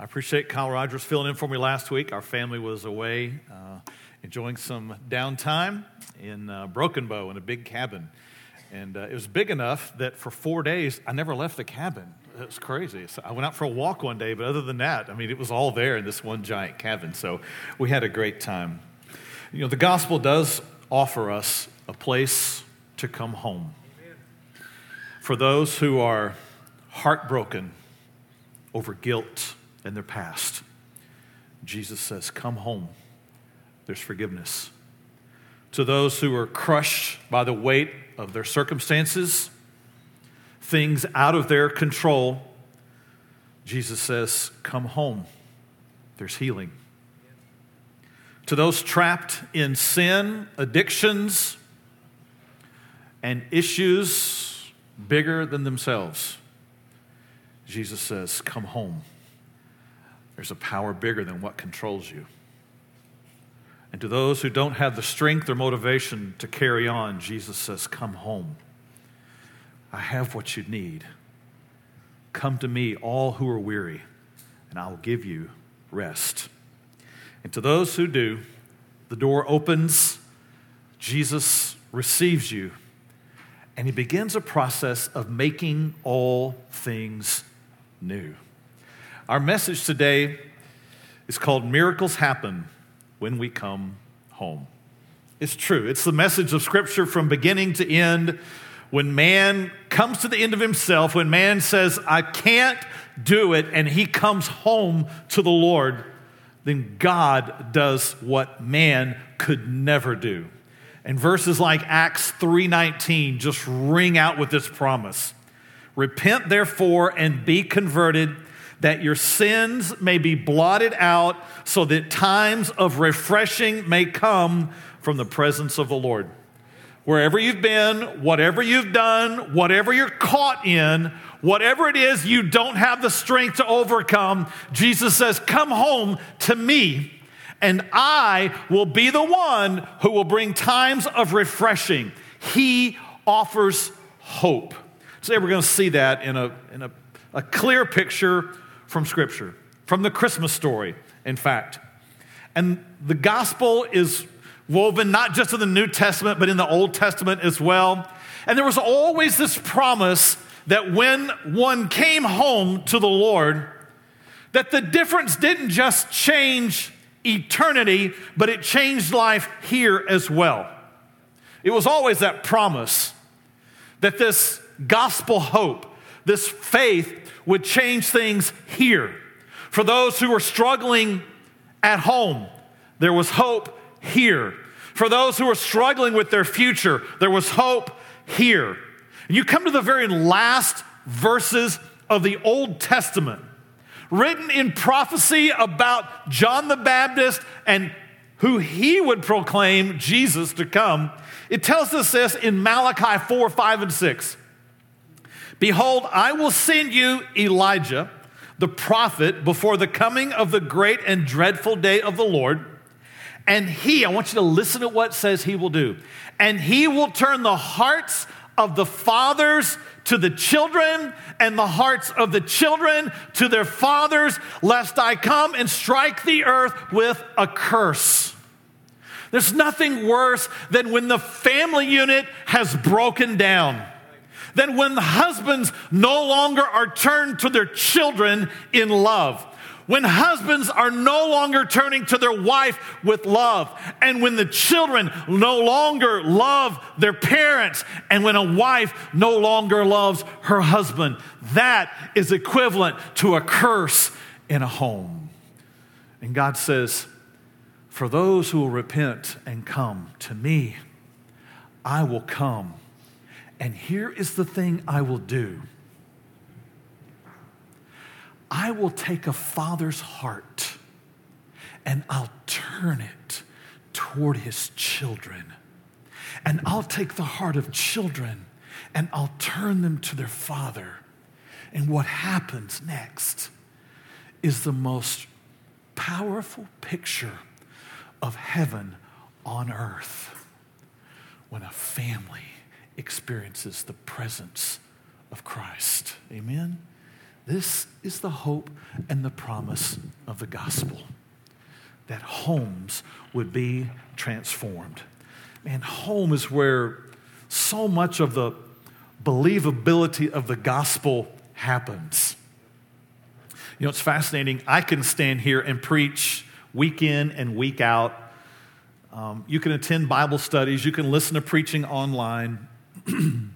I appreciate Kyle Rogers filling in for me last week. Our family was away uh, enjoying some downtime in uh, Broken Bow in a big cabin. And uh, it was big enough that for four days, I never left the cabin. It was crazy. So I went out for a walk one day, but other than that, I mean, it was all there in this one giant cabin. So we had a great time. You know, the gospel does offer us a place to come home. For those who are heartbroken over guilt, their past. Jesus says, Come home. There's forgiveness. To those who are crushed by the weight of their circumstances, things out of their control, Jesus says, Come home. There's healing. To those trapped in sin, addictions, and issues bigger than themselves, Jesus says, Come home. There's a power bigger than what controls you. And to those who don't have the strength or motivation to carry on, Jesus says, Come home. I have what you need. Come to me, all who are weary, and I will give you rest. And to those who do, the door opens, Jesus receives you, and he begins a process of making all things new. Our message today is called Miracles Happen When We Come Home. It's true. It's the message of Scripture from beginning to end. When man comes to the end of himself, when man says, I can't do it, and he comes home to the Lord, then God does what man could never do. And verses like Acts 3:19 just ring out with this promise. Repent therefore and be converted that your sins may be blotted out, so that times of refreshing may come from the presence of the Lord. Wherever you've been, whatever you've done, whatever you're caught in, whatever it is you don't have the strength to overcome, Jesus says, Come home to me, and I will be the one who will bring times of refreshing. He offers hope. Today we're going to see that in a, in a, a clear picture from Scripture, from the Christmas story, in fact. And the gospel is woven not just in the New Testament, but in the Old Testament as well. And there was always this promise that when one came home to the Lord, that the difference didn't just change eternity, but it changed life here as well. It was always that promise that this gospel hope, this faith would change things here. For those who were struggling at home, there was hope here. For those who were struggling with their future, there was hope here. And you come to the very last verses of the Old Testament, written in prophecy about John the Baptist and who he would proclaim Jesus to come. It tells us this in Malachi 4, 5, and 6. Behold, I will send you Elijah, the prophet, before the coming of the great and dreadful day of the Lord. And he, I want you to listen to what says he will do. And he will turn the hearts of the fathers to the children and the hearts of the children to their fathers, lest I come and strike the earth with a curse. There's nothing worse than when the family unit has broken down than when the husbands no longer are turned to their children in love. When husbands are no longer turning to their wife with love, and when the children no longer love their parents, and when a wife no longer loves her husband, that is equivalent to a curse in a home. And God says, For those who will repent and come to me, I will come and here is the thing I will do I will take a father's heart and I'll turn it toward his children. And I'll take the heart of children and I'll turn them to their father. And what happens next is the most powerful picture of heaven on earth when a family experiences the presence of Christ. Amen? This is the hope and the promise of the gospel that homes would be transformed. And home is where so much of the believability of the gospel happens. You know, it's fascinating. I can stand here and preach week in and week out. Um, you can attend Bible studies, you can listen to preaching online.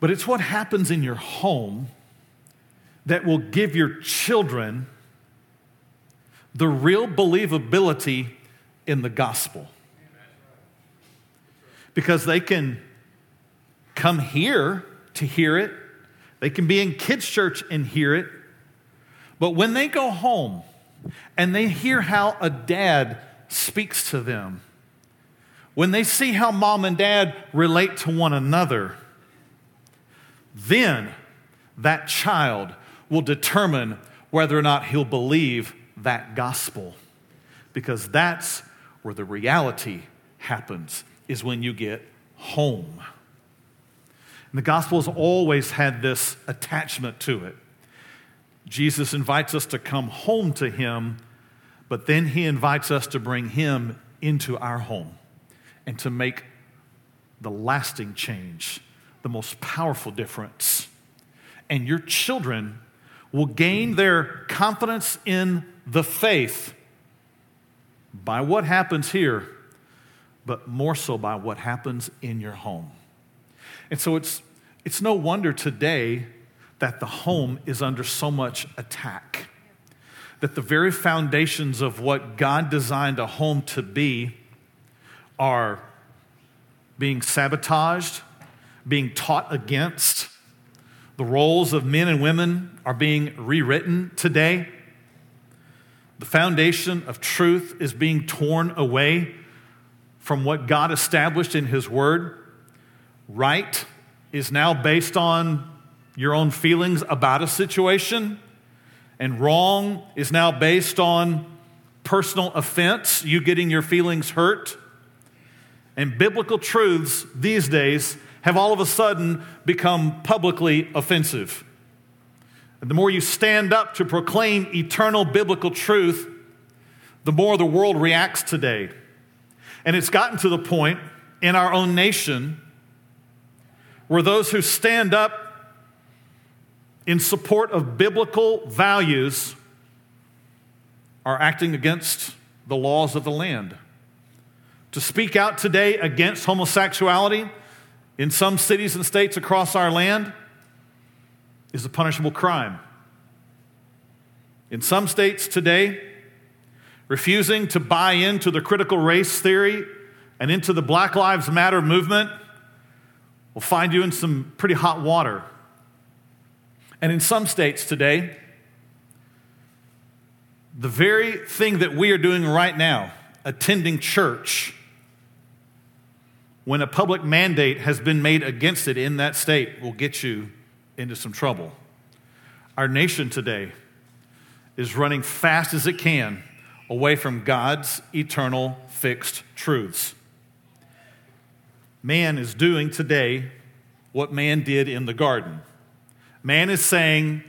but it's what happens in your home that will give your children the real believability in the gospel. Because they can come here to hear it, they can be in kids' church and hear it, but when they go home and they hear how a dad speaks to them, when they see how mom and dad relate to one another, then that child will determine whether or not he'll believe that gospel. Because that's where the reality happens, is when you get home. And the gospel has always had this attachment to it. Jesus invites us to come home to him, but then he invites us to bring him into our home and to make the lasting change, the most powerful difference. And your children will gain their confidence in the faith by what happens here, but more so by what happens in your home. And so it's, it's no wonder today that the home is under so much attack. That the very foundations of what God designed a home to be are being sabotaged, being taught against, the roles of men and women are being rewritten today. The foundation of truth is being torn away from what God established in His Word. Right is now based on your own feelings about a situation, and wrong is now based on personal offense, you getting your feelings hurt. And biblical truths these days have all of a sudden become publicly offensive. And the more you stand up to proclaim eternal biblical truth, the more the world reacts today. And it's gotten to the point in our own nation where those who stand up in support of biblical values are acting against the laws of the land. To speak out today against homosexuality in some cities and states across our land is a punishable crime. In some states today, refusing to buy into the critical race theory and into the Black Lives Matter movement will find you in some pretty hot water. And in some states today, the very thing that we are doing right now, attending church, when a public mandate has been made against it in that state, will get you into some trouble. Our nation today is running fast as it can away from God's eternal fixed truths. Man is doing today what man did in the garden. Man is saying,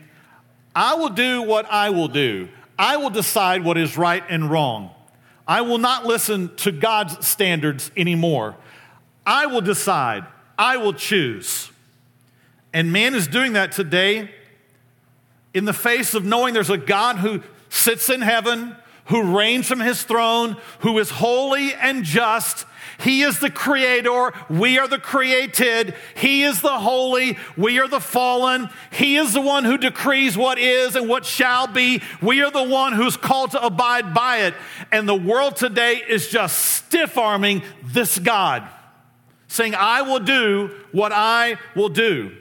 I will do what I will do. I will decide what is right and wrong. I will not listen to God's standards anymore. I will decide, I will choose. And man is doing that today in the face of knowing there's a God who sits in heaven, who reigns from his throne, who is holy and just. He is the creator. We are the created. He is the holy. We are the fallen. He is the one who decrees what is and what shall be. We are the one who's called to abide by it. And the world today is just stiff arming this God saying, I will do what I will do.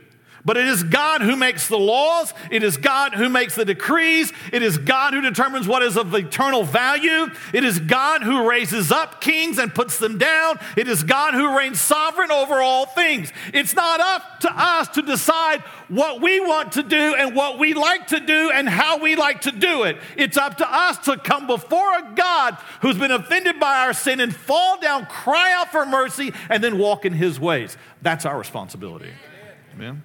But it is God who makes the laws. It is God who makes the decrees. It is God who determines what is of eternal value. It is God who raises up kings and puts them down. It is God who reigns sovereign over all things. It's not up to us to decide what we want to do and what we like to do and how we like to do it. It's up to us to come before a God who's been offended by our sin and fall down, cry out for mercy, and then walk in his ways. That's our responsibility. Amen.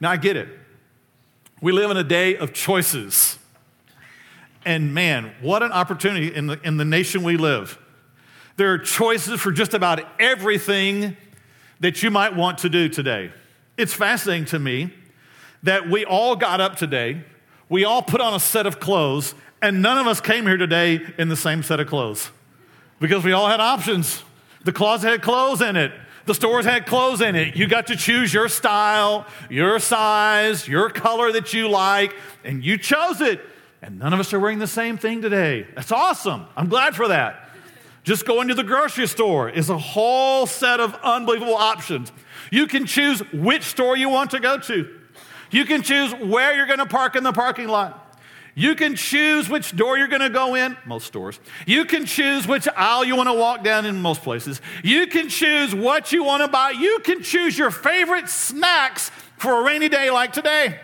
Now, I get it. We live in a day of choices. And man, what an opportunity in the, in the nation we live. There are choices for just about everything that you might want to do today. It's fascinating to me that we all got up today, we all put on a set of clothes, and none of us came here today in the same set of clothes because we all had options. The closet had clothes in it. The stores had clothes in it. You got to choose your style, your size, your color that you like, and you chose it. And none of us are wearing the same thing today. That's awesome. I'm glad for that. Just going to the grocery store is a whole set of unbelievable options. You can choose which store you want to go to. You can choose where you're going to park in the parking lot. You can choose which door you're going to go in, most stores. You can choose which aisle you want to walk down in most places. You can choose what you want to buy. You can choose your favorite snacks for a rainy day like today.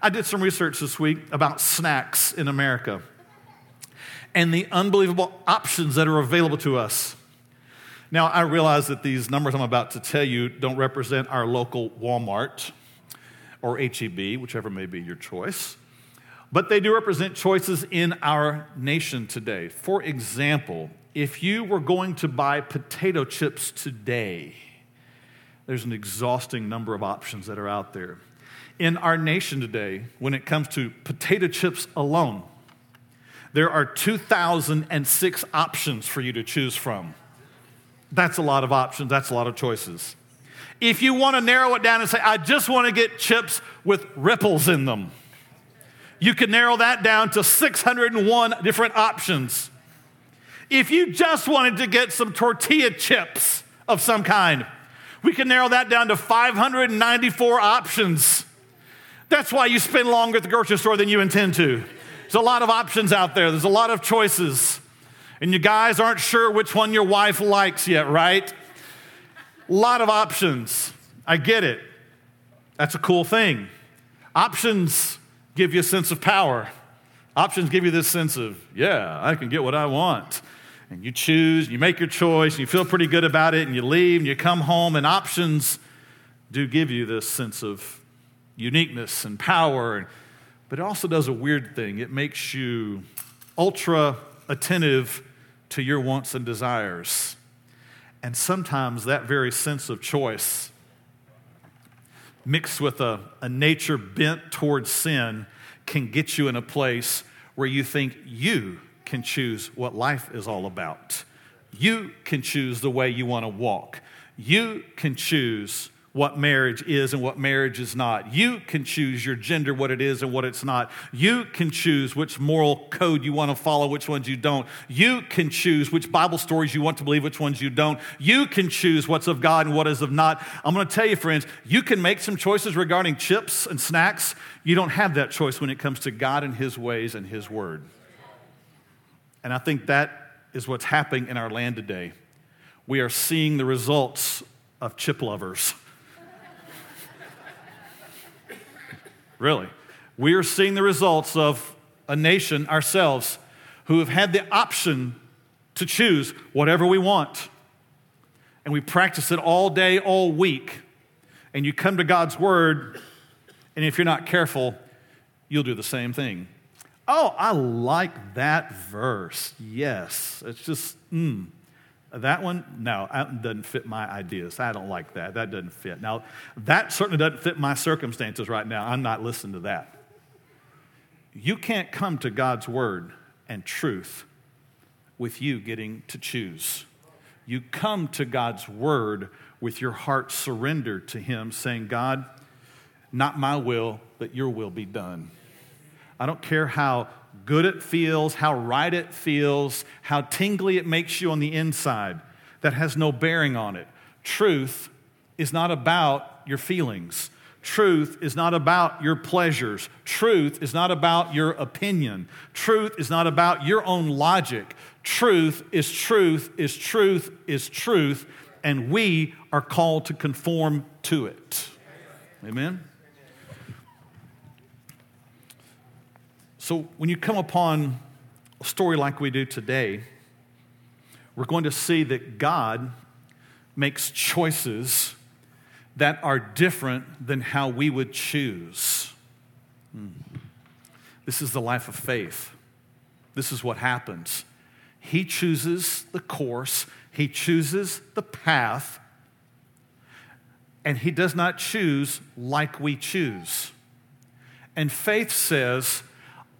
I did some research this week about snacks in America and the unbelievable options that are available to us. Now, I realize that these numbers I'm about to tell you don't represent our local Walmart or HEB, whichever may be your choice but they do represent choices in our nation today. For example, if you were going to buy potato chips today, there's an exhausting number of options that are out there. In our nation today, when it comes to potato chips alone, there are 2,006 options for you to choose from. That's a lot of options, that's a lot of choices. If you want to narrow it down and say, I just want to get chips with ripples in them, you can narrow that down to 601 different options. If you just wanted to get some tortilla chips of some kind, we can narrow that down to 594 options. That's why you spend longer at the grocery store than you intend to. There's a lot of options out there, there's a lot of choices. And you guys aren't sure which one your wife likes yet, right? A lot of options. I get it. That's a cool thing. Options give you a sense of power. Options give you this sense of, yeah, I can get what I want. And you choose, you make your choice, and you feel pretty good about it, and you leave, and you come home, and options do give you this sense of uniqueness and power. But it also does a weird thing it makes you ultra attentive to your wants and desires. And sometimes that very sense of choice mixed with a, a nature bent towards sin can get you in a place where you think you can choose what life is all about. You can choose the way you want to walk. You can choose what marriage is and what marriage is not. You can choose your gender, what it is and what it's not. You can choose which moral code you want to follow, which ones you don't. You can choose which Bible stories you want to believe, which ones you don't. You can choose what's of God and what is of not. I'm going to tell you, friends, you can make some choices regarding chips and snacks. You don't have that choice when it comes to God and His ways and His word. And I think that is what's happening in our land today. We are seeing the results of chip lovers. Really. We are seeing the results of a nation ourselves who have had the option to choose whatever we want. And we practice it all day, all week. And you come to God's word, and if you're not careful, you'll do the same thing. Oh, I like that verse. Yes. It's just, mm, that one, no, that doesn't fit my ideas. I don't like that. That doesn't fit. Now, that certainly doesn't fit my circumstances right now. I'm not listening to that. You can't come to God's word and truth with you getting to choose. You come to God's word with your heart surrendered to Him, saying, God, not my will, but your will be done. I don't care how good it feels, how right it feels, how tingly it makes you on the inside. That has no bearing on it. Truth is not about your feelings. Truth is not about your pleasures. Truth is not about your opinion. Truth is not about your own logic. Truth is truth, is truth, is truth, and we are called to conform to it. Amen? So when you come upon a story like we do today, we're going to see that God makes choices that are different than how we would choose. Hmm. This is the life of faith. This is what happens. He chooses the course, He chooses the path, and He does not choose like we choose. And faith says,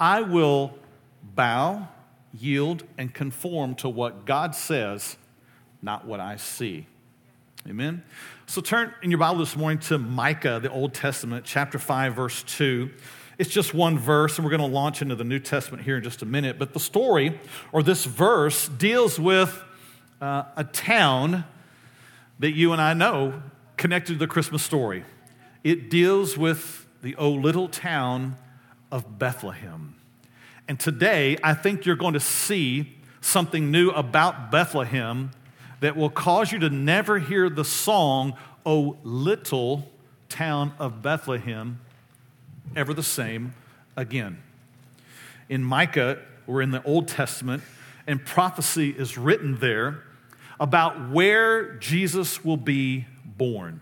I will bow, yield, and conform to what God says, not what I see. Amen? So turn in your Bible this morning to Micah, the Old Testament, chapter 5, verse 2. It's just one verse, and we're going to launch into the New Testament here in just a minute. But the story, or this verse, deals with uh, a town that you and I know connected to the Christmas story. It deals with the oh little town of Bethlehem. And today, I think you're going to see something new about Bethlehem that will cause you to never hear the song, O Little Town of Bethlehem, ever the same again. In Micah, we're in the Old Testament, and prophecy is written there about where Jesus will be born.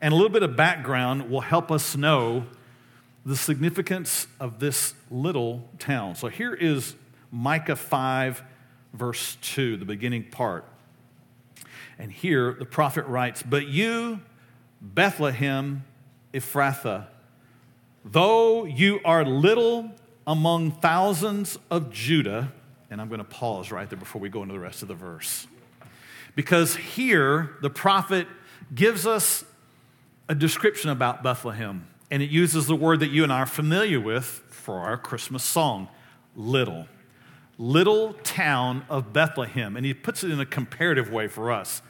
And a little bit of background will help us know the significance of this little town. So here is Micah 5, verse 2, the beginning part. And here the prophet writes, But you, Bethlehem Ephrathah, though you are little among thousands of Judah, and I'm going to pause right there before we go into the rest of the verse. Because here the prophet gives us a description about Bethlehem, and it uses the word that you and I are familiar with for our Christmas song little. Little town of Bethlehem. And he puts it in a comparative way for us.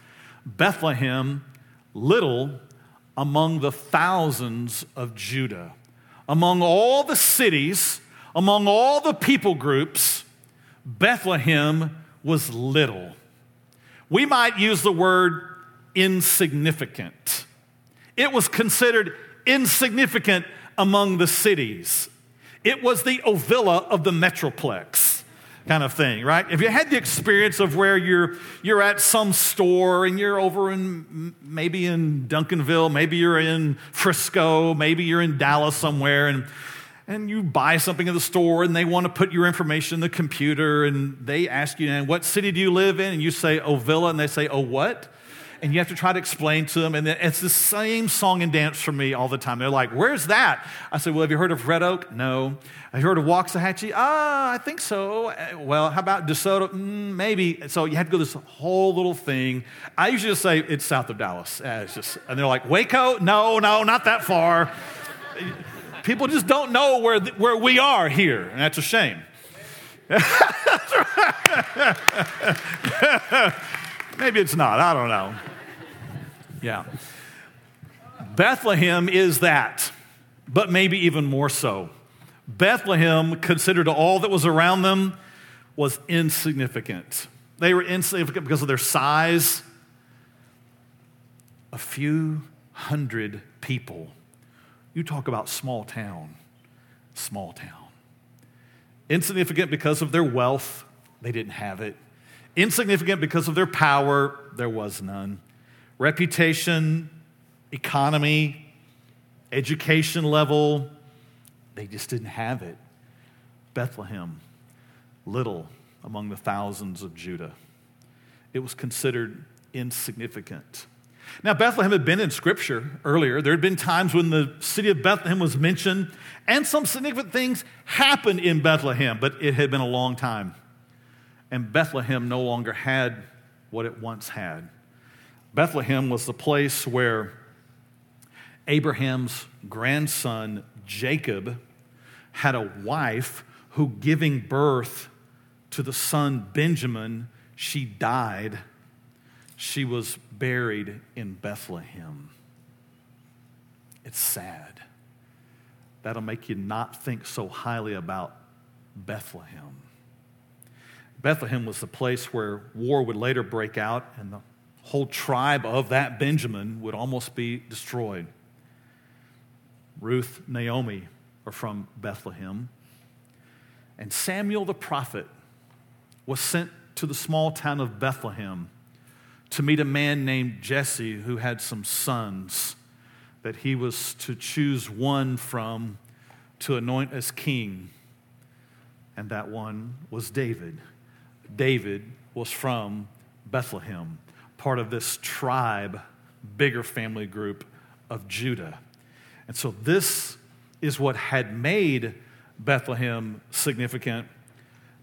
Bethlehem, little among the thousands of Judah. Among all the cities, among all the people groups, Bethlehem was little. We might use the word insignificant. It was considered insignificant among the cities. It was the Ovilla of the Metroplex kind of thing, right? If you had the experience of where you're, you're at some store and you're over in maybe in Duncanville, maybe you're in Frisco, maybe you're in Dallas somewhere, and, and you buy something at the store and they want to put your information in the computer and they ask you, and what city do you live in? And you say, Ovilla, and they say, oh, what? And you have to try to explain to them. And then it's the same song and dance for me all the time. They're like, Where's that? I said, Well, have you heard of Red Oak? No. Have you heard of Waxahachie? Ah, I think so. Well, how about DeSoto? Mm, maybe. So you had to go this whole little thing. I usually just say it's south of Dallas. It's just, and they're like, Waco? No, no, not that far. People just don't know where, where we are here, and that's a shame. Maybe it's not. I don't know. Yeah. Bethlehem is that, but maybe even more so. Bethlehem, considered all that was around them, was insignificant. They were insignificant because of their size. A few hundred people. You talk about small town, small town. Insignificant because of their wealth, they didn't have it. Insignificant because of their power, there was none reputation, economy, education level, they just didn't have it. Bethlehem, little among the thousands of Judah. It was considered insignificant. Now, Bethlehem had been in Scripture earlier. There had been times when the city of Bethlehem was mentioned, and some significant things happened in Bethlehem, but it had been a long time. And Bethlehem no longer had what it once had. Bethlehem was the place where Abraham's grandson, Jacob, had a wife who, giving birth to the son Benjamin, she died. She was buried in Bethlehem. It's sad. That'll make you not think so highly about Bethlehem. Bethlehem was the place where war would later break out and the whole tribe of that Benjamin would almost be destroyed. Ruth, Naomi are from Bethlehem. And Samuel the prophet was sent to the small town of Bethlehem to meet a man named Jesse who had some sons that he was to choose one from to anoint as king, and that one was David. David was from Bethlehem, part of this tribe, bigger family group of Judah. And so this is what had made Bethlehem significant,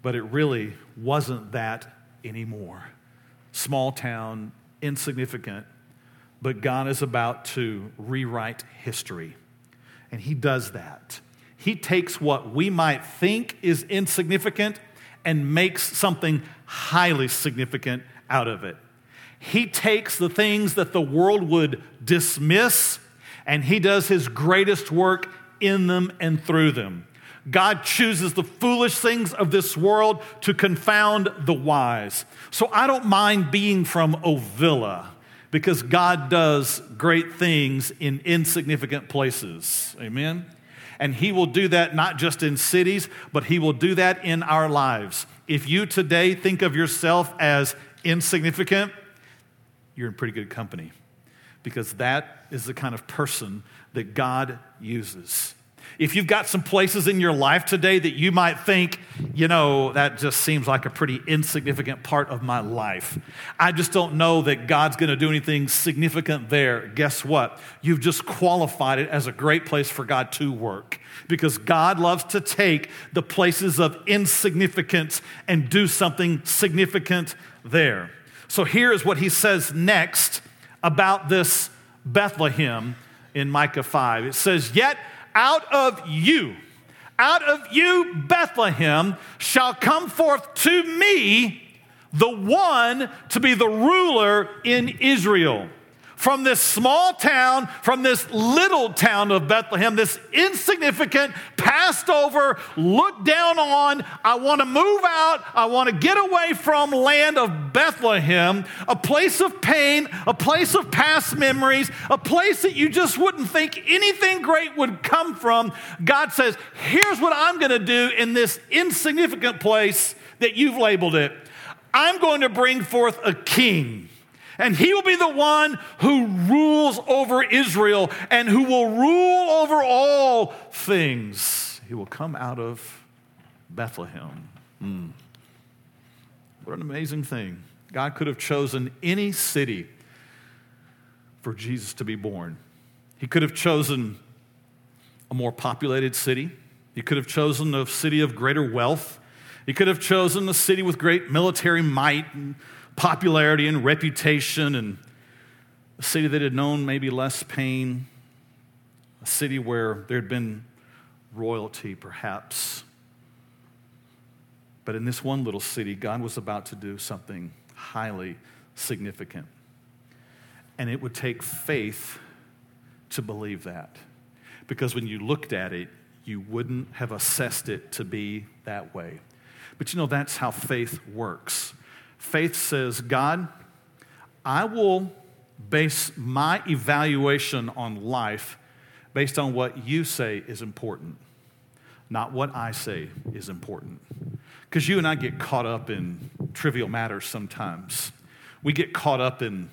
but it really wasn't that anymore. Small town, insignificant, but God is about to rewrite history. And He does that. He takes what we might think is insignificant and makes something highly significant out of it. He takes the things that the world would dismiss and He does His greatest work in them and through them. God chooses the foolish things of this world to confound the wise. So I don't mind being from Ovilla because God does great things in insignificant places. Amen? And He will do that not just in cities, but He will do that in our lives. If you today think of yourself as insignificant, you're in pretty good company because that is the kind of person that God uses. If you've got some places in your life today that you might think, you know, that just seems like a pretty insignificant part of my life. I just don't know that God's going to do anything significant there. Guess what? You've just qualified it as a great place for God to work because God loves to take the places of insignificance and do something significant there. So here is what he says next about this Bethlehem in Micah 5. It says, Yet out of you, out of you, Bethlehem, shall come forth to me the one to be the ruler in Israel from this small town, from this little town of Bethlehem, this insignificant, passed over, looked down on. I want to move out. I want to get away from land of Bethlehem, a place of pain, a place of past memories, a place that you just wouldn't think anything great would come from. God says, here's what I'm going to do in this insignificant place that you've labeled it. I'm going to bring forth a king and he will be the one who rules over Israel and who will rule over all things. He will come out of Bethlehem. Mm. What an amazing thing. God could have chosen any city for Jesus to be born. He could have chosen a more populated city. He could have chosen a city of greater wealth. He could have chosen a city with great military might and popularity and reputation, and a city that had known maybe less pain, a city where there had been royalty, perhaps. But in this one little city, God was about to do something highly significant. And it would take faith to believe that. Because when you looked at it, you wouldn't have assessed it to be that way. But you know, that's how faith works. Faith says, God, I will base my evaluation on life based on what you say is important, not what I say is important. Because you and I get caught up in trivial matters sometimes. We get caught up in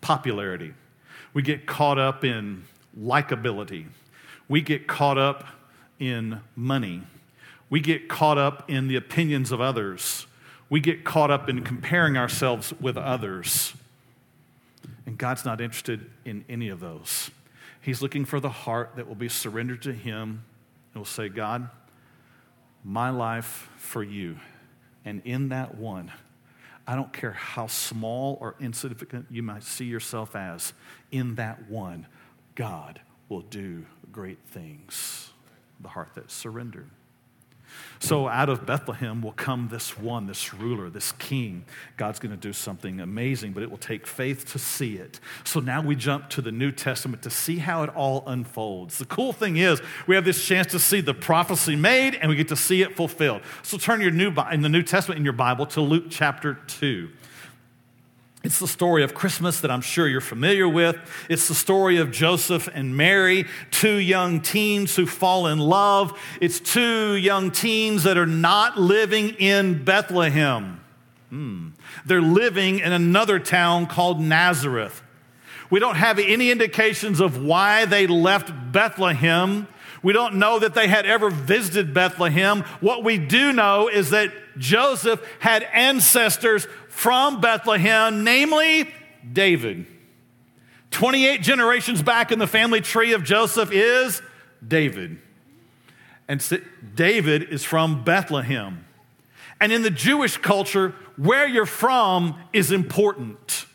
popularity, we get caught up in likability, we get caught up in money, we get caught up in the opinions of others we get caught up in comparing ourselves with others. And God's not interested in any of those. He's looking for the heart that will be surrendered to Him and will say, God, my life for you. And in that one, I don't care how small or insignificant you might see yourself as, in that one, God will do great things. The heart that's surrendered. So out of Bethlehem will come this one, this ruler, this king. God's going to do something amazing, but it will take faith to see it. So now we jump to the New Testament to see how it all unfolds. The cool thing is we have this chance to see the prophecy made and we get to see it fulfilled. So turn your new in the New Testament in your Bible to Luke chapter 2. It's the story of Christmas that I'm sure you're familiar with. It's the story of Joseph and Mary, two young teens who fall in love. It's two young teens that are not living in Bethlehem. Hmm. They're living in another town called Nazareth. We don't have any indications of why they left Bethlehem. We don't know that they had ever visited Bethlehem. What we do know is that Joseph had ancestors from Bethlehem, namely David. 28 generations back in the family tree of Joseph is David. And David is from Bethlehem. And in the Jewish culture, where you're from is important.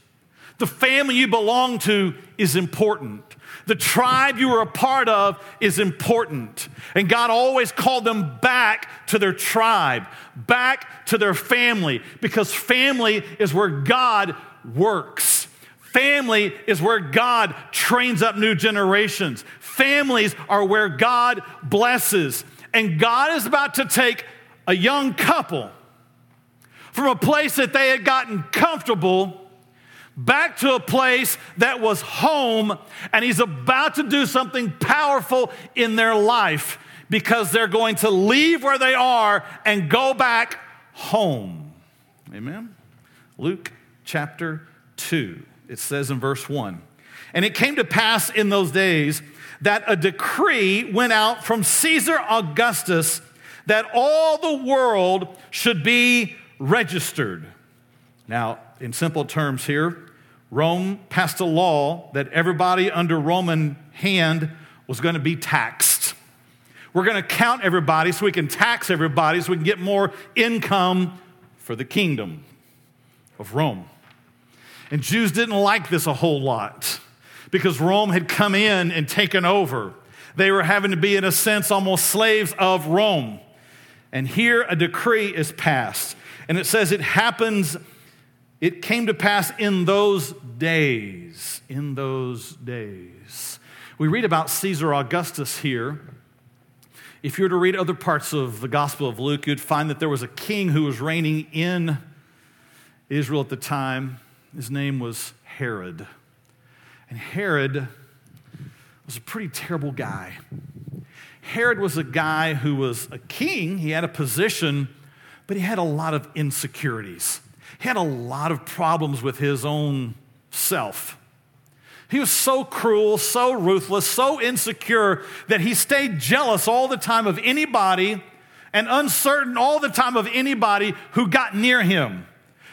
The family you belong to is important. The tribe you were a part of is important. And God always called them back to their tribe, back to their family, because family is where God works. Family is where God trains up new generations. Families are where God blesses. And God is about to take a young couple from a place that they had gotten comfortable back to a place that was home. And He's about to do something powerful in their life because they're going to leave where they are and go back home. Amen. Luke chapter 2. It says in verse 1 And it came to pass in those days that a decree went out from Caesar Augustus that all the world should be registered. Now, in simple terms here, Rome passed a law that everybody under Roman hand was going to be taxed. We're going to count everybody so we can tax everybody so we can get more income for the kingdom of Rome. And Jews didn't like this a whole lot because Rome had come in and taken over. They were having to be, in a sense, almost slaves of Rome. And here a decree is passed. And it says it happens, it came to pass in those days. In those days. We read about Caesar Augustus here. If you were to read other parts of the Gospel of Luke, you'd find that there was a king who was reigning in Israel at the time. His name was Herod. And Herod was a pretty terrible guy. Herod was a guy who was a king, he had a position, but he had a lot of insecurities. He had a lot of problems with his own self. He was so cruel, so ruthless, so insecure that he stayed jealous all the time of anybody and uncertain all the time of anybody who got near him.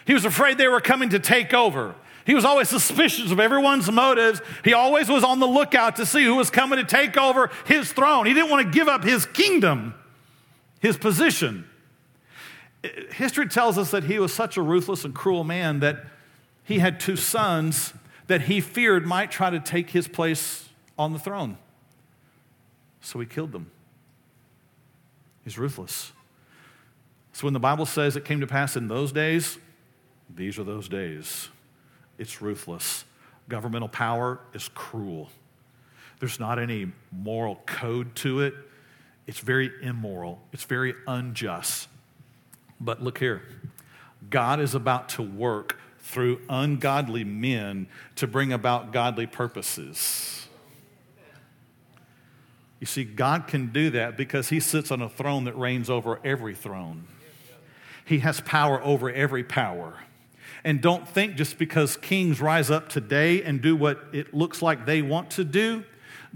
He was afraid they were coming to take over. He was always suspicious of everyone's motives. He always was on the lookout to see who was coming to take over his throne. He didn't want to give up his kingdom, his position. History tells us that he was such a ruthless and cruel man that he had two sons that he feared might try to take his place on the throne. So he killed them. He's ruthless. So when the Bible says it came to pass in those days, these are those days. It's ruthless. Governmental power is cruel. There's not any moral code to it. It's very immoral, it's very unjust. But look here God is about to work through ungodly men to bring about godly purposes. You see, God can do that because He sits on a throne that reigns over every throne. He has power over every power. And don't think just because kings rise up today and do what it looks like they want to do,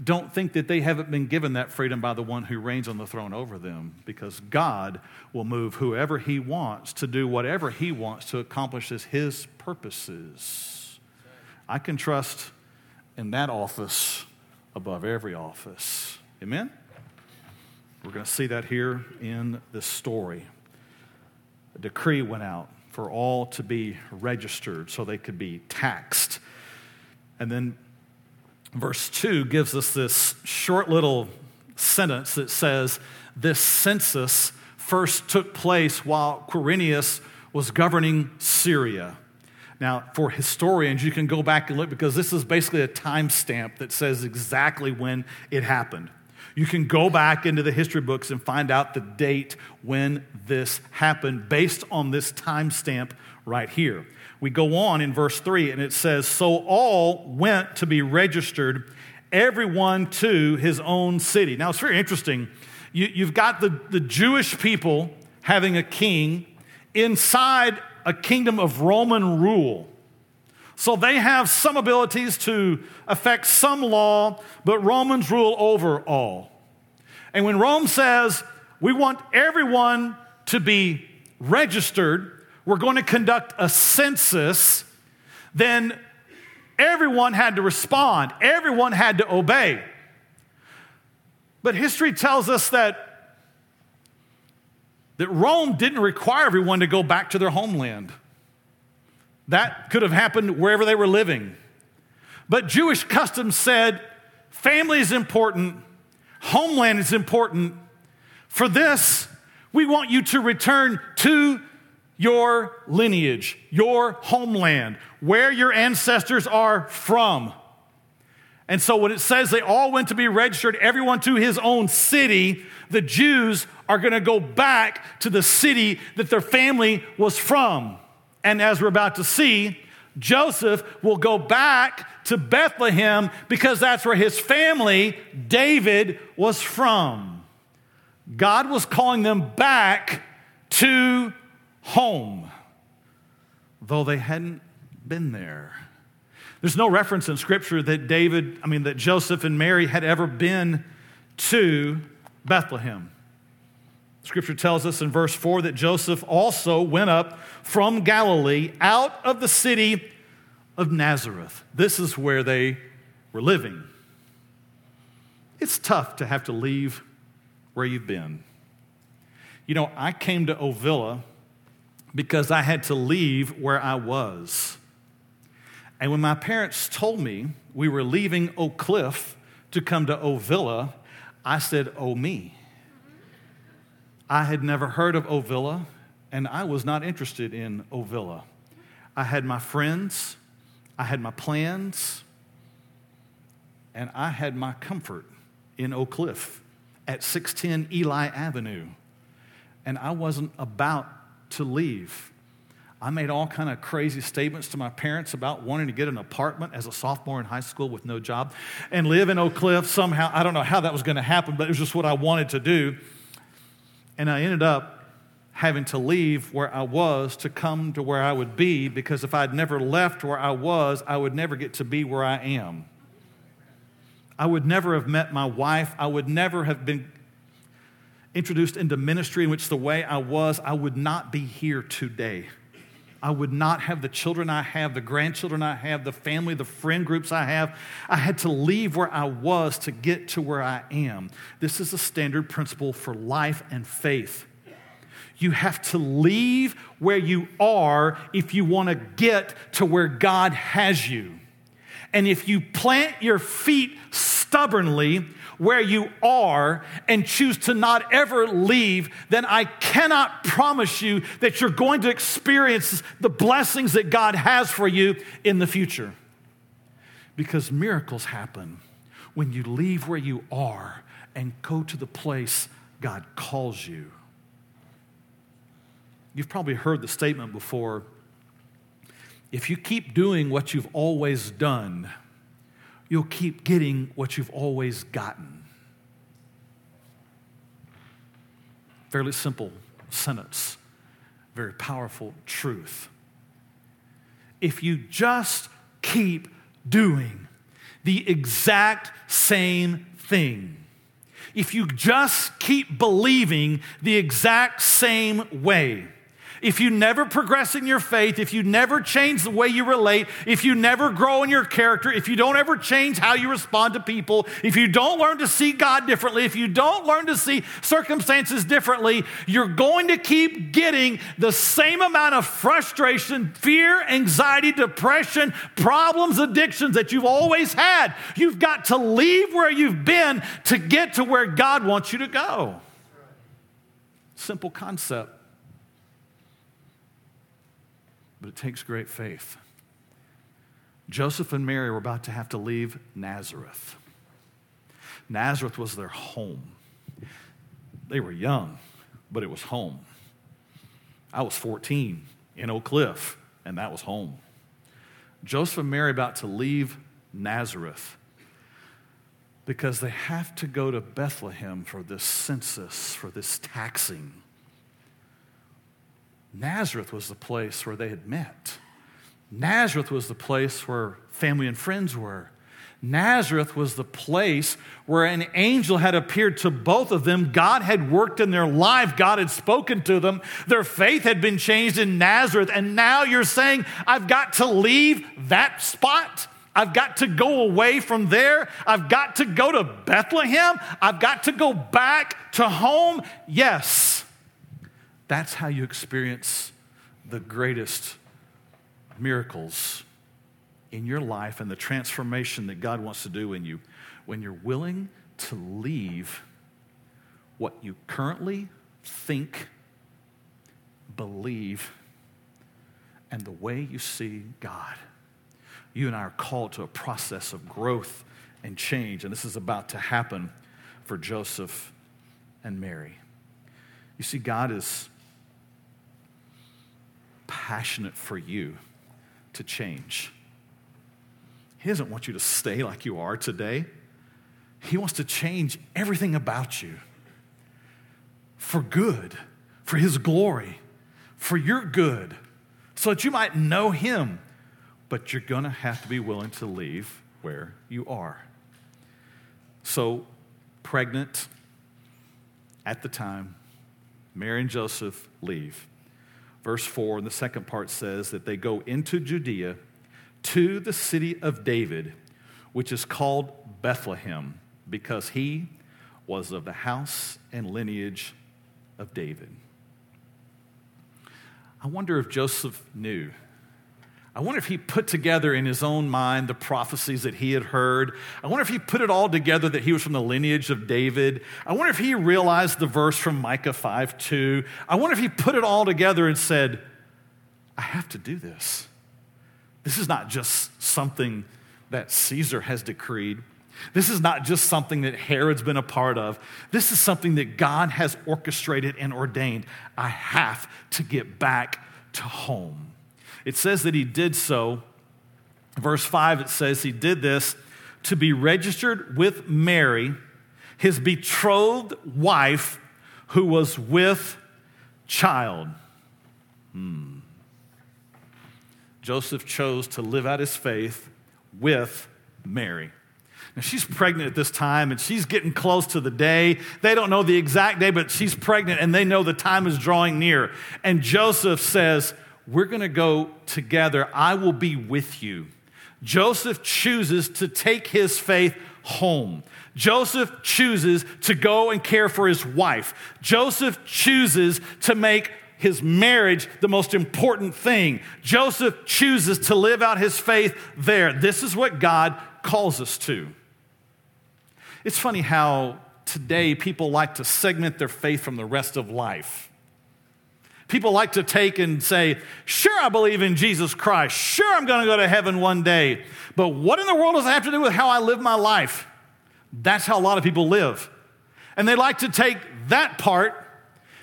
don't think that they haven't been given that freedom by the one who reigns on the throne over them, because God will move whoever He wants to do whatever He wants to accomplish His purposes. I can trust in that office above every office. Amen? We're going to see that here in this story. A decree went out for all to be registered so they could be taxed. And then verse 2 gives us this short little sentence that says, This census first took place while Quirinius was governing Syria. Now, for historians, you can go back and look because this is basically a timestamp that says exactly when it happened. You can go back into the history books and find out the date when this happened based on this timestamp right here. We go on in verse 3 and it says, So all went to be registered, everyone to his own city. Now it's very interesting. You, have got the, the Jewish people having a king inside a kingdom of Roman rule. So they have some abilities to affect some law, but Romans rule over all. And when Rome says, we want everyone to be registered, we're going to conduct a census, then everyone had to respond, everyone had to obey. But history tells us that that Rome didn't require everyone to go back to their homeland. That could have happened wherever they were living. But Jewish custom said family is important, homeland is important. For this, we want you to return to your lineage, your homeland, where your ancestors are from. And so when it says they all went to be registered, everyone to his own city, the Jews are going to go back to the city that their family was from. And as we're about to see, Joseph will go back to Bethlehem because that's where his family, David, was from. God was calling them back to home, though they hadn't been there. There's no reference in Scripture that David, I mean, that Joseph and Mary had ever been to Bethlehem. Scripture tells us in verse 4 that Joseph also went up from Galilee out of the city of Nazareth. This is where they were living. It's tough to have to leave where you've been. You know, I came to Ovilla because I had to leave where I was. And when my parents told me we were leaving Oak Cliff to come to Ovilla, I said, Oh, me. I had never heard of Ovilla, and I was not interested in Ovilla. I had my friends, I had my plans, and I had my comfort in Oak Cliff at 610 Eli Avenue. And I wasn't about to leave. I made all kind of crazy statements to my parents about wanting to get an apartment as a sophomore in high school with no job and live in Oak Cliff somehow. I don't know how that was going to happen, but it was just what I wanted to do. And I ended up having to leave where I was to come to where I would be because if I'd never left where I was, I would never get to be where I am. I would never have met my wife. I would never have been introduced into ministry in which the way I was, I would not be here today. I would not have the children I have, the grandchildren I have, the family, the friend groups I have. I had to leave where I was to get to where I am. This is a standard principle for life and faith. You have to leave where you are if you want to get to where God has you. And if you plant your feet stubbornly where you are and choose to not ever leave, then I cannot promise you that you're going to experience the blessings that God has for you in the future. Because miracles happen when you leave where you are and go to the place God calls you. You've probably heard the statement before if you keep doing what you've always done, you'll keep getting what you've always gotten. Fairly simple sentence, very powerful truth. If you just keep doing the exact same thing, if you just keep believing the exact same way, if you never progress in your faith, if you never change the way you relate, if you never grow in your character, if you don't ever change how you respond to people, if you don't learn to see God differently, if you don't learn to see circumstances differently, you're going to keep getting the same amount of frustration, fear, anxiety, depression, problems, addictions that you've always had. You've got to leave where you've been to get to where God wants you to go. Simple concept but it takes great faith. Joseph and Mary were about to have to leave Nazareth. Nazareth was their home. They were young, but it was home. I was 14 in Oak Cliff, and that was home. Joseph and Mary about to leave Nazareth because they have to go to Bethlehem for this census, for this taxing. Nazareth was the place where they had met. Nazareth was the place where family and friends were. Nazareth was the place where an angel had appeared to both of them. God had worked in their life, God had spoken to them. Their faith had been changed in Nazareth. And now you're saying, I've got to leave that spot. I've got to go away from there. I've got to go to Bethlehem. I've got to go back to home. Yes, that's how you experience the greatest miracles in your life and the transformation that God wants to do in you when you're willing to leave what you currently think, believe, and the way you see God. You and I are called to a process of growth and change, and this is about to happen for Joseph and Mary. You see, God is passionate for you to change. He doesn't want you to stay like you are today. He wants to change everything about you for good, for His glory, for your good, so that you might know Him. But you're going to have to be willing to leave where you are. So, pregnant at the time, Mary and Joseph leave. Verse 4 and the second part says that they go into Judea to the city of David, which is called Bethlehem, because he was of the house and lineage of David. I wonder if Joseph knew. I wonder if he put together in his own mind the prophecies that he had heard. I wonder if he put it all together that he was from the lineage of David. I wonder if he realized the verse from Micah 5 2. I wonder if he put it all together and said, I have to do this. This is not just something that Caesar has decreed. This is not just something that Herod's been a part of. This is something that God has orchestrated and ordained. I have to get back to home. It says that he did so. Verse 5, it says he did this to be registered with Mary, his betrothed wife, who was with child. Hmm. Joseph chose to live out his faith with Mary. Now, she's pregnant at this time and she's getting close to the day. They don't know the exact day, but she's pregnant and they know the time is drawing near. And Joseph says, We're going to go together. I will be with you. Joseph chooses to take his faith home. Joseph chooses to go and care for his wife. Joseph chooses to make his marriage the most important thing. Joseph chooses to live out his faith there. This is what God calls us to. It's funny how today people like to segment their faith from the rest of life. People like to take and say, Sure, I believe in Jesus Christ. Sure, I'm going to go to heaven one day. But what in the world does that have to do with how I live my life? That's how a lot of people live. And they like to take that part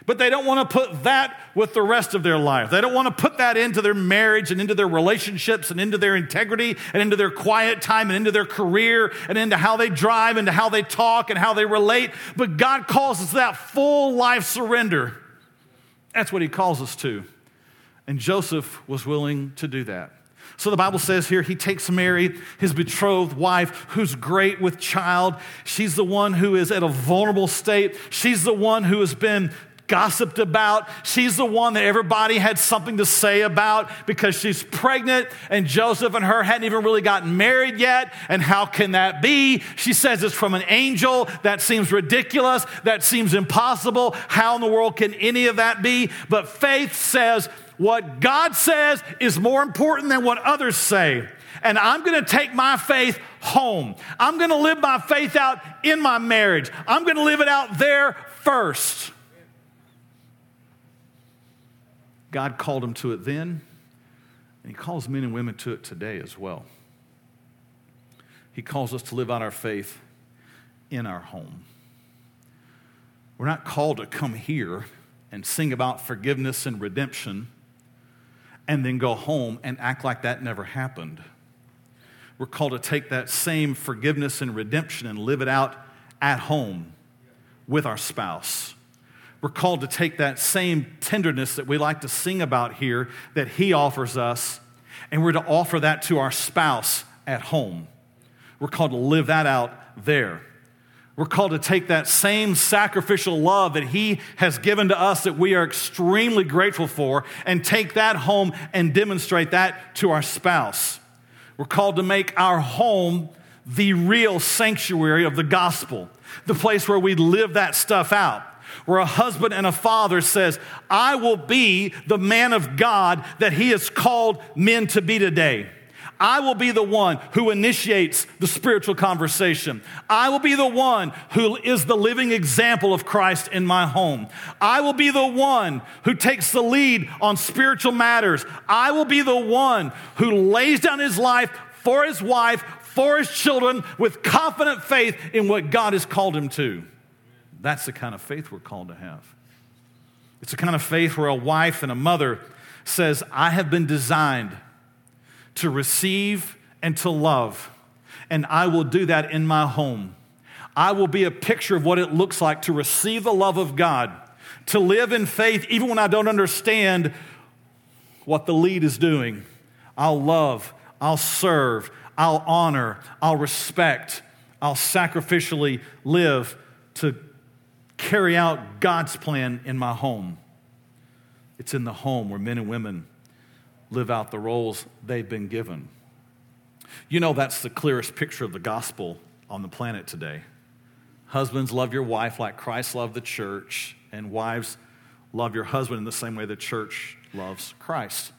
but they don't want to put that with the rest of their life. They don't want to put that into their marriage and into their relationships and into their integrity and into their quiet time and into their career and into how they drive and how they talk and how they relate. But God calls us that full life surrender. That's what He calls us to. And Joseph was willing to do that. So the Bible says here, he takes Mary, his betrothed wife, who's great with child. She's the one who is at a vulnerable state. She's the one who has been gossiped about. She's the one that everybody had something to say about because she's pregnant and Joseph and her hadn't even really gotten married yet. And how can that be? She says it's from an angel. That seems ridiculous. That seems impossible. How in the world can any of that be? But faith says what God says is more important than what others say and I'm going to take my faith home. I'm going to live my faith out in my marriage. I'm going to live it out there first. God called them to it then, and He calls men and women to it today as well. He calls us to live out our faith in our home. We're not called to come here and sing about forgiveness and redemption and then go home and act like that never happened. We're called to take that same forgiveness and redemption and live it out at home with our spouse we're called to take that same tenderness that we like to sing about here that He offers us, and we're to offer that to our spouse at home. We're called to live that out there. We're called to take that same sacrificial love that He has given to us that we are extremely grateful for and take that home and demonstrate that to our spouse. We're called to make our home the real sanctuary of the gospel, the place where we live that stuff out. Where a husband and a father says, I will be the man of God that he has called men to be today. I will be the one who initiates the spiritual conversation. I will be the one who is the living example of Christ in my home. I will be the one who takes the lead on spiritual matters. I will be the one who lays down his life for his wife, for his children, with confident faith in what God has called him to. That's the kind of faith we're called to have. It's the kind of faith where a wife and a mother says, I have been designed to receive and to love. And I will do that in my home. I will be a picture of what it looks like to receive the love of God, to live in faith even when I don't understand what the lead is doing. I'll love, I'll serve, I'll honor, I'll respect, I'll sacrificially live to carry out God's plan in my home. It's in the home where men and women live out the roles they've been given. You know, that's the clearest picture of the gospel on the planet today. Husbands, love your wife like Christ loved the church, and wives, love your husband in the same way the church loves Christ.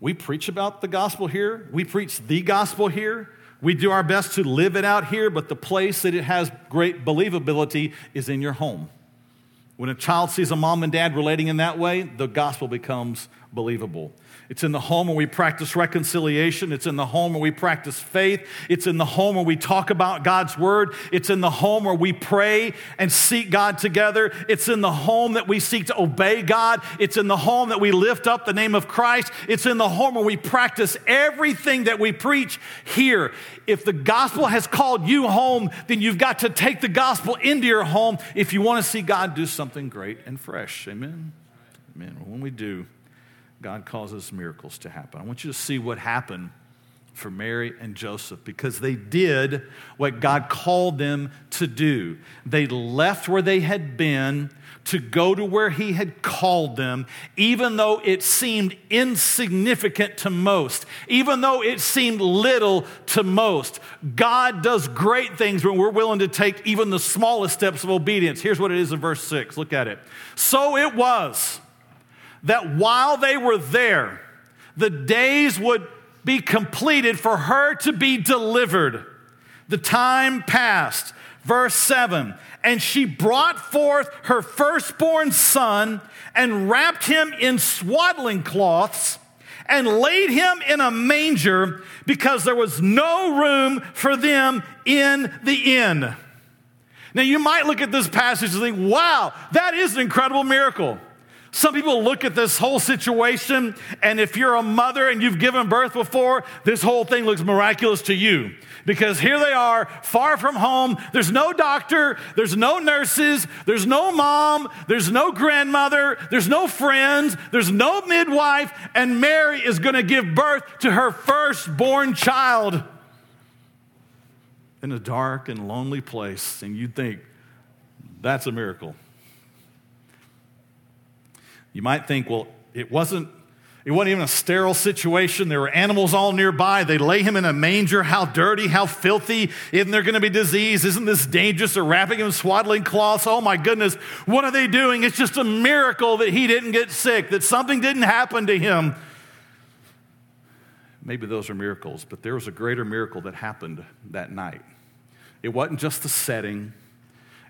We preach about the gospel here, we preach the gospel here. We do our best to live it out here, but the place that it has great believability is in your home. When a child sees a mom and dad relating in that way, the gospel becomes believable. It's in the home where we practice reconciliation. It's in the home where we practice faith. It's in the home where we talk about God's word. It's in the home where we pray and seek God together. It's in the home that we seek to obey God. It's in the home that we lift up the name of Christ. It's in the home where we practice everything that we preach here. If the gospel has called you home, then you've got to take the gospel into your home if you want to see God do something great and fresh. Amen. Amen. When we do, God causes miracles to happen. I want you to see what happened for Mary and Joseph because they did what God called them to do. They left where they had been to go to where He had called them, even though it seemed insignificant to most, even though it seemed little to most. God does great things when we're willing to take even the smallest steps of obedience. Here's what it is in verse 6. Look at it. So it was that while they were there, the days would be completed for her to be delivered. The time passed. Verse 7 And she brought forth her firstborn son and wrapped him in swaddling cloths and laid him in a manger because there was no room for them in the inn. Now, you might look at this passage and think, wow, that is an incredible miracle. Some people look at this whole situation, and if you're a mother and you've given birth before, this whole thing looks miraculous to you. Because here they are, far from home. There's no doctor, there's no nurses, there's no mom, there's no grandmother, there's no friends, there's no midwife, and Mary is going to give birth to her firstborn child in a dark and lonely place. And you'd think, that's a miracle. You might think, well, it wasn't it wasn't even a sterile situation. There were animals all nearby. They lay him in a manger. How dirty, how filthy. Isn't there going to be disease? Isn't this dangerous? They're wrapping him in swaddling cloths. Oh my goodness. What are they doing? It's just a miracle that he didn't get sick, that something didn't happen to him. Maybe those are miracles, but there was a greater miracle that happened that night. It wasn't just the setting,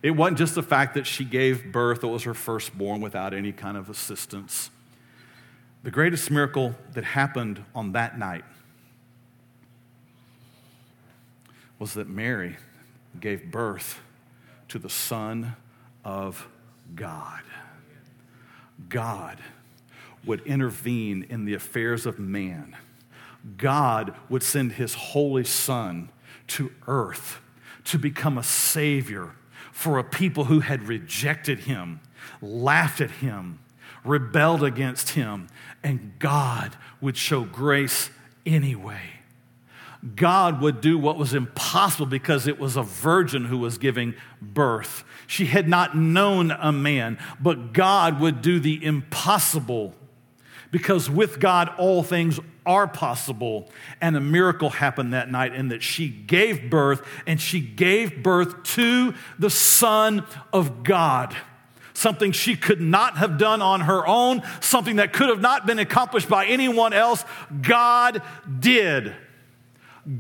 it wasn't just the fact that she gave birth, it was her firstborn without any kind of assistance. The greatest miracle that happened on that night was that Mary gave birth to the Son of God. God would intervene in the affairs of man. God would send his holy Son to earth to become a Savior for a people who had rejected him, laughed at him, rebelled against him, and God would show grace anyway. God would do what was impossible because it was a virgin who was giving birth. She had not known a man, but God would do the impossible because with God, all things are possible. And a miracle happened that night in that she gave birth, and she gave birth to the Son of God. Something she could not have done on her own, something that could have not been accomplished by anyone else. God did.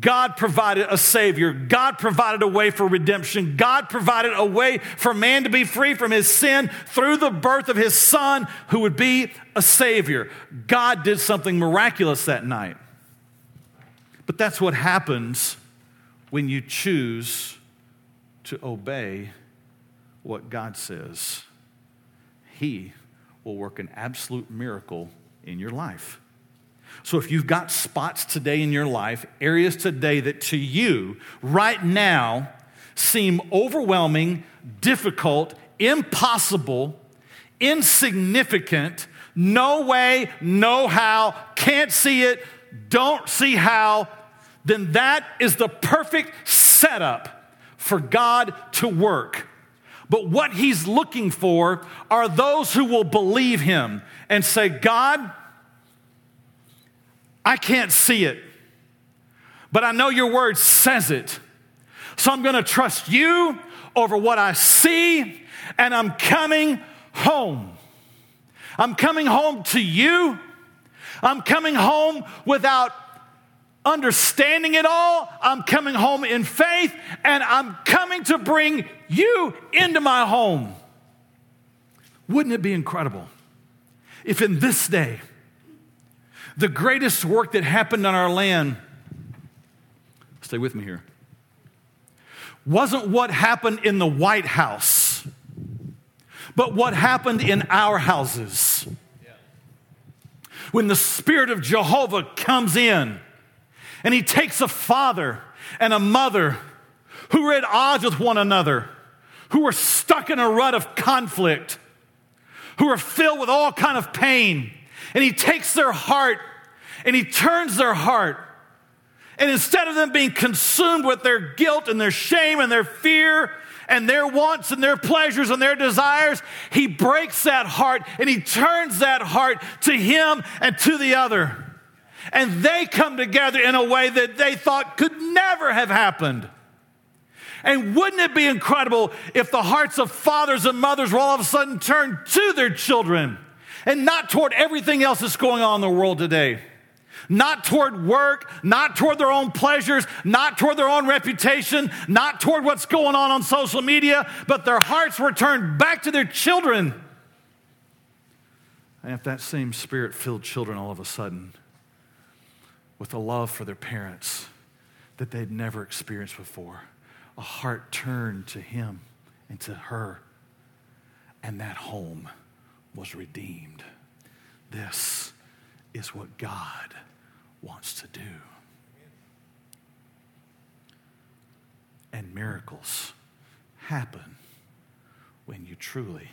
God provided a Savior. God provided a way for redemption. God provided a way for man to be free from his sin through the birth of his Son, who would be a Savior. God did something miraculous that night. But that's what happens when you choose to obey what God says. He will work an absolute miracle in your life. So if you've got spots today in your life, areas today that to you right now seem overwhelming, difficult, impossible, insignificant, no way, no how, can't see it, don't see how, then that is the perfect setup for God to work. But what He's looking for are those who will believe Him and say, God, I can't see it, but I know your word says it. So I'm going to trust you over what I see, and I'm coming home. I'm coming home to you. I'm coming home without understanding it all. I'm coming home in faith, and I'm coming to bring you into my home. Wouldn't it be incredible if in this day, the greatest work that happened on our land, stay with me here, wasn't what happened in the White House, but what happened in our houses. When the Spirit of Jehovah comes in and he takes a father and a mother who were at odds with one another, who were stuck in a rut of conflict, who were filled with all kind of pain, and he takes their heart and he turns their heart. And instead of them being consumed with their guilt and their shame and their fear and their wants and their pleasures and their desires, he breaks that heart and he turns that heart to him and to the other. And they come together in a way that they thought could never have happened. And wouldn't it be incredible if the hearts of fathers and mothers were all of a sudden turned to their children? And not toward everything else that's going on in the world today. Not toward work, not toward their own pleasures, not toward their own reputation, not toward what's going on on social media, but their hearts were turned back to their children. And if that same spirit filled children all of a sudden with a love for their parents that they'd never experienced before, a heart turned to him and to her, and that home was redeemed. This is what God wants to do. And miracles happen when you truly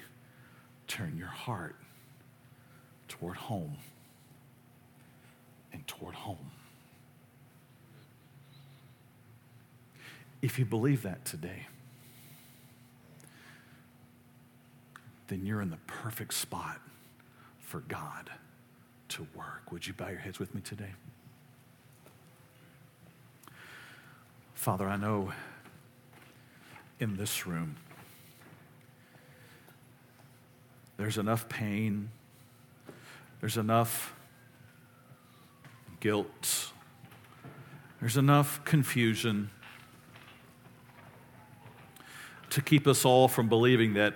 turn your heart toward home and toward home. If you believe that today, then you're in the perfect spot for God to work. Would you bow your heads with me today? Father, I know in this room there's enough pain, there's enough guilt, there's enough confusion to keep us all from believing that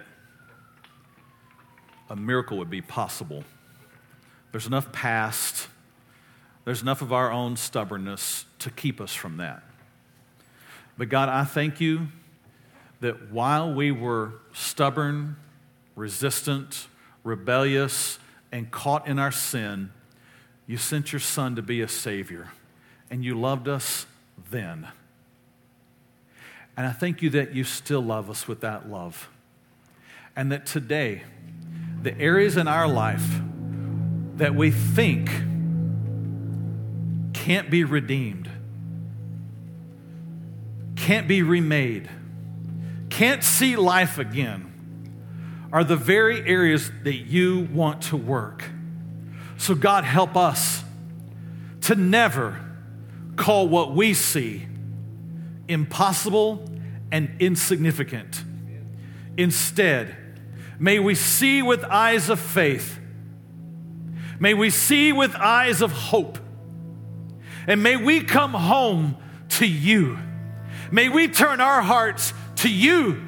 a miracle would be possible. There's enough past, there's enough of our own stubbornness to keep us from that. But God, I thank you that while we were stubborn, resistant, rebellious, and caught in our sin, you sent your Son to be a Savior, and you loved us then. And I thank you that you still love us with that love. And that today, the areas in our life that we think can't be redeemed, can't be remade, can't see life again, are the very areas that you want to work. So, God, help us to never call what we see impossible and insignificant. Instead, may we see with eyes of faith. May we see with eyes of hope. And may we come home to you. May we turn our hearts to you.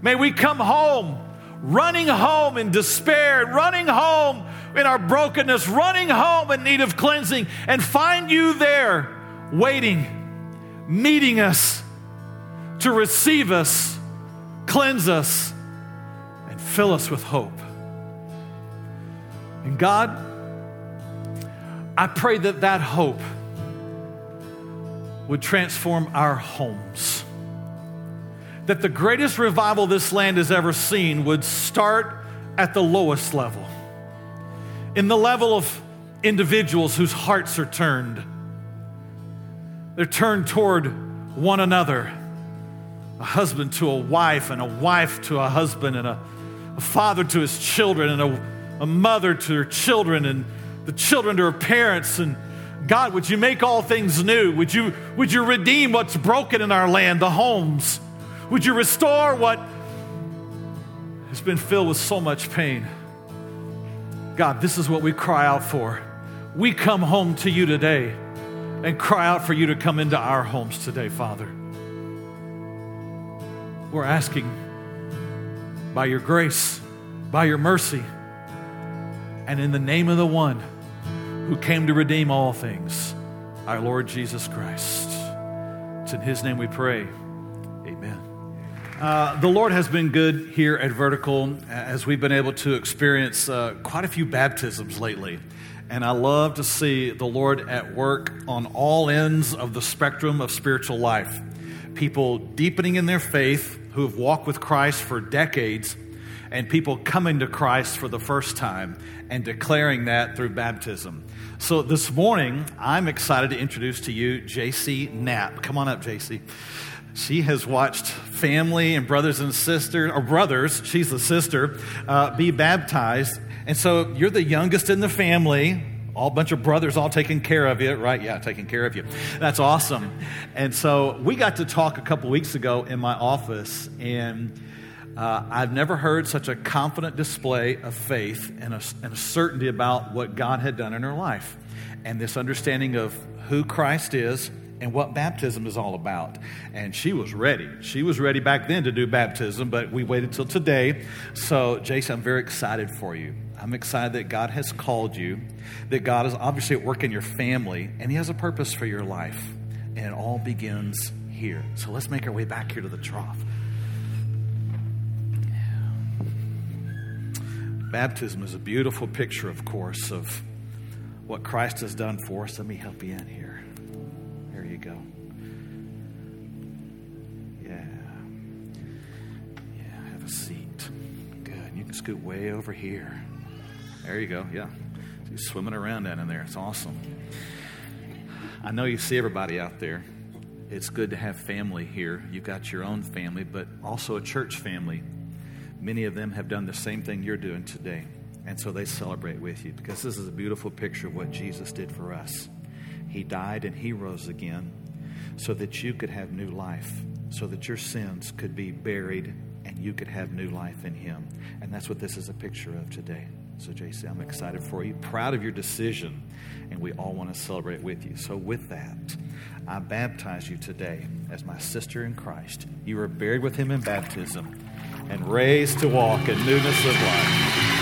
May we come home, running home in despair, running home in our brokenness, running home in need of cleansing, and find you there waiting, meeting us to receive us, cleanse us, fill us with hope. And God, I pray that that hope would transform our homes. That the greatest revival this land has ever seen would start at the lowest level, in the level of individuals whose hearts are turned. They're turned toward one another a husband to a wife, and a wife to a husband, and a, a father to his children, and a, a mother to her children, and the children to her parents, and God, would you make all things new? Would you, would you redeem what's broken in our land, the homes? Would you restore what has been filled with so much pain? God, this is what we cry out for. We come home to you today and cry out for you to come into our homes today, Father. We're asking by your grace, by your mercy, and in the name of the one who came to redeem all things, our Lord Jesus Christ. It's in His name we pray. Amen. Uh, the Lord has been good here at Vertical as we've been able to experience uh, quite a few baptisms lately. And I love to see the Lord at work on all ends of the spectrum of spiritual life. People deepening in their faith who have walked with Christ for decades and people coming to Christ for the first time and declaring that through baptism. So this morning, I'm excited to introduce to you JC Knapp. Come on up, JC. She has watched family and brothers and sisters, or brothers, she's the sister, uh, be baptized. And so you're the youngest in the family, all bunch of brothers all taking care of you, right? Yeah, taking care of you. That's awesome. And so we got to talk a couple weeks ago in my office, and uh, I've never heard such a confident display of faith and a, and a certainty about what God had done in her life, and this understanding of who Christ is and what baptism is all about. And she was ready. She was ready back then to do baptism, but we waited till today. So, JC, I'm very excited for you. I'm excited that God has called you, that God is obviously at work in your family, and He has a purpose for your life. And it all begins here. So let's make our way back here to the trough. Baptism is a beautiful picture, of course, of what Christ has done for us. Let me help you in here. There you go. Yeah. Yeah, have a seat. Good. You can scoot way over here. There you go. Yeah. She's swimming around down in there. It's awesome. I know you see everybody out there. It's good to have family here. You've got your own family, but also a church family Many of them have done the same thing you're doing today. And so they celebrate with you because this is a beautiful picture of what Jesus did for us. He died and he rose again so that you could have new life, so that your sins could be buried and you could have new life in him. And that's what this is a picture of today. So, JC, I'm excited for you, proud of your decision, and we all want to celebrate with you. So, with that, I baptize you today as my sister in Christ. You were buried with him in baptism and raised to walk in newness of life.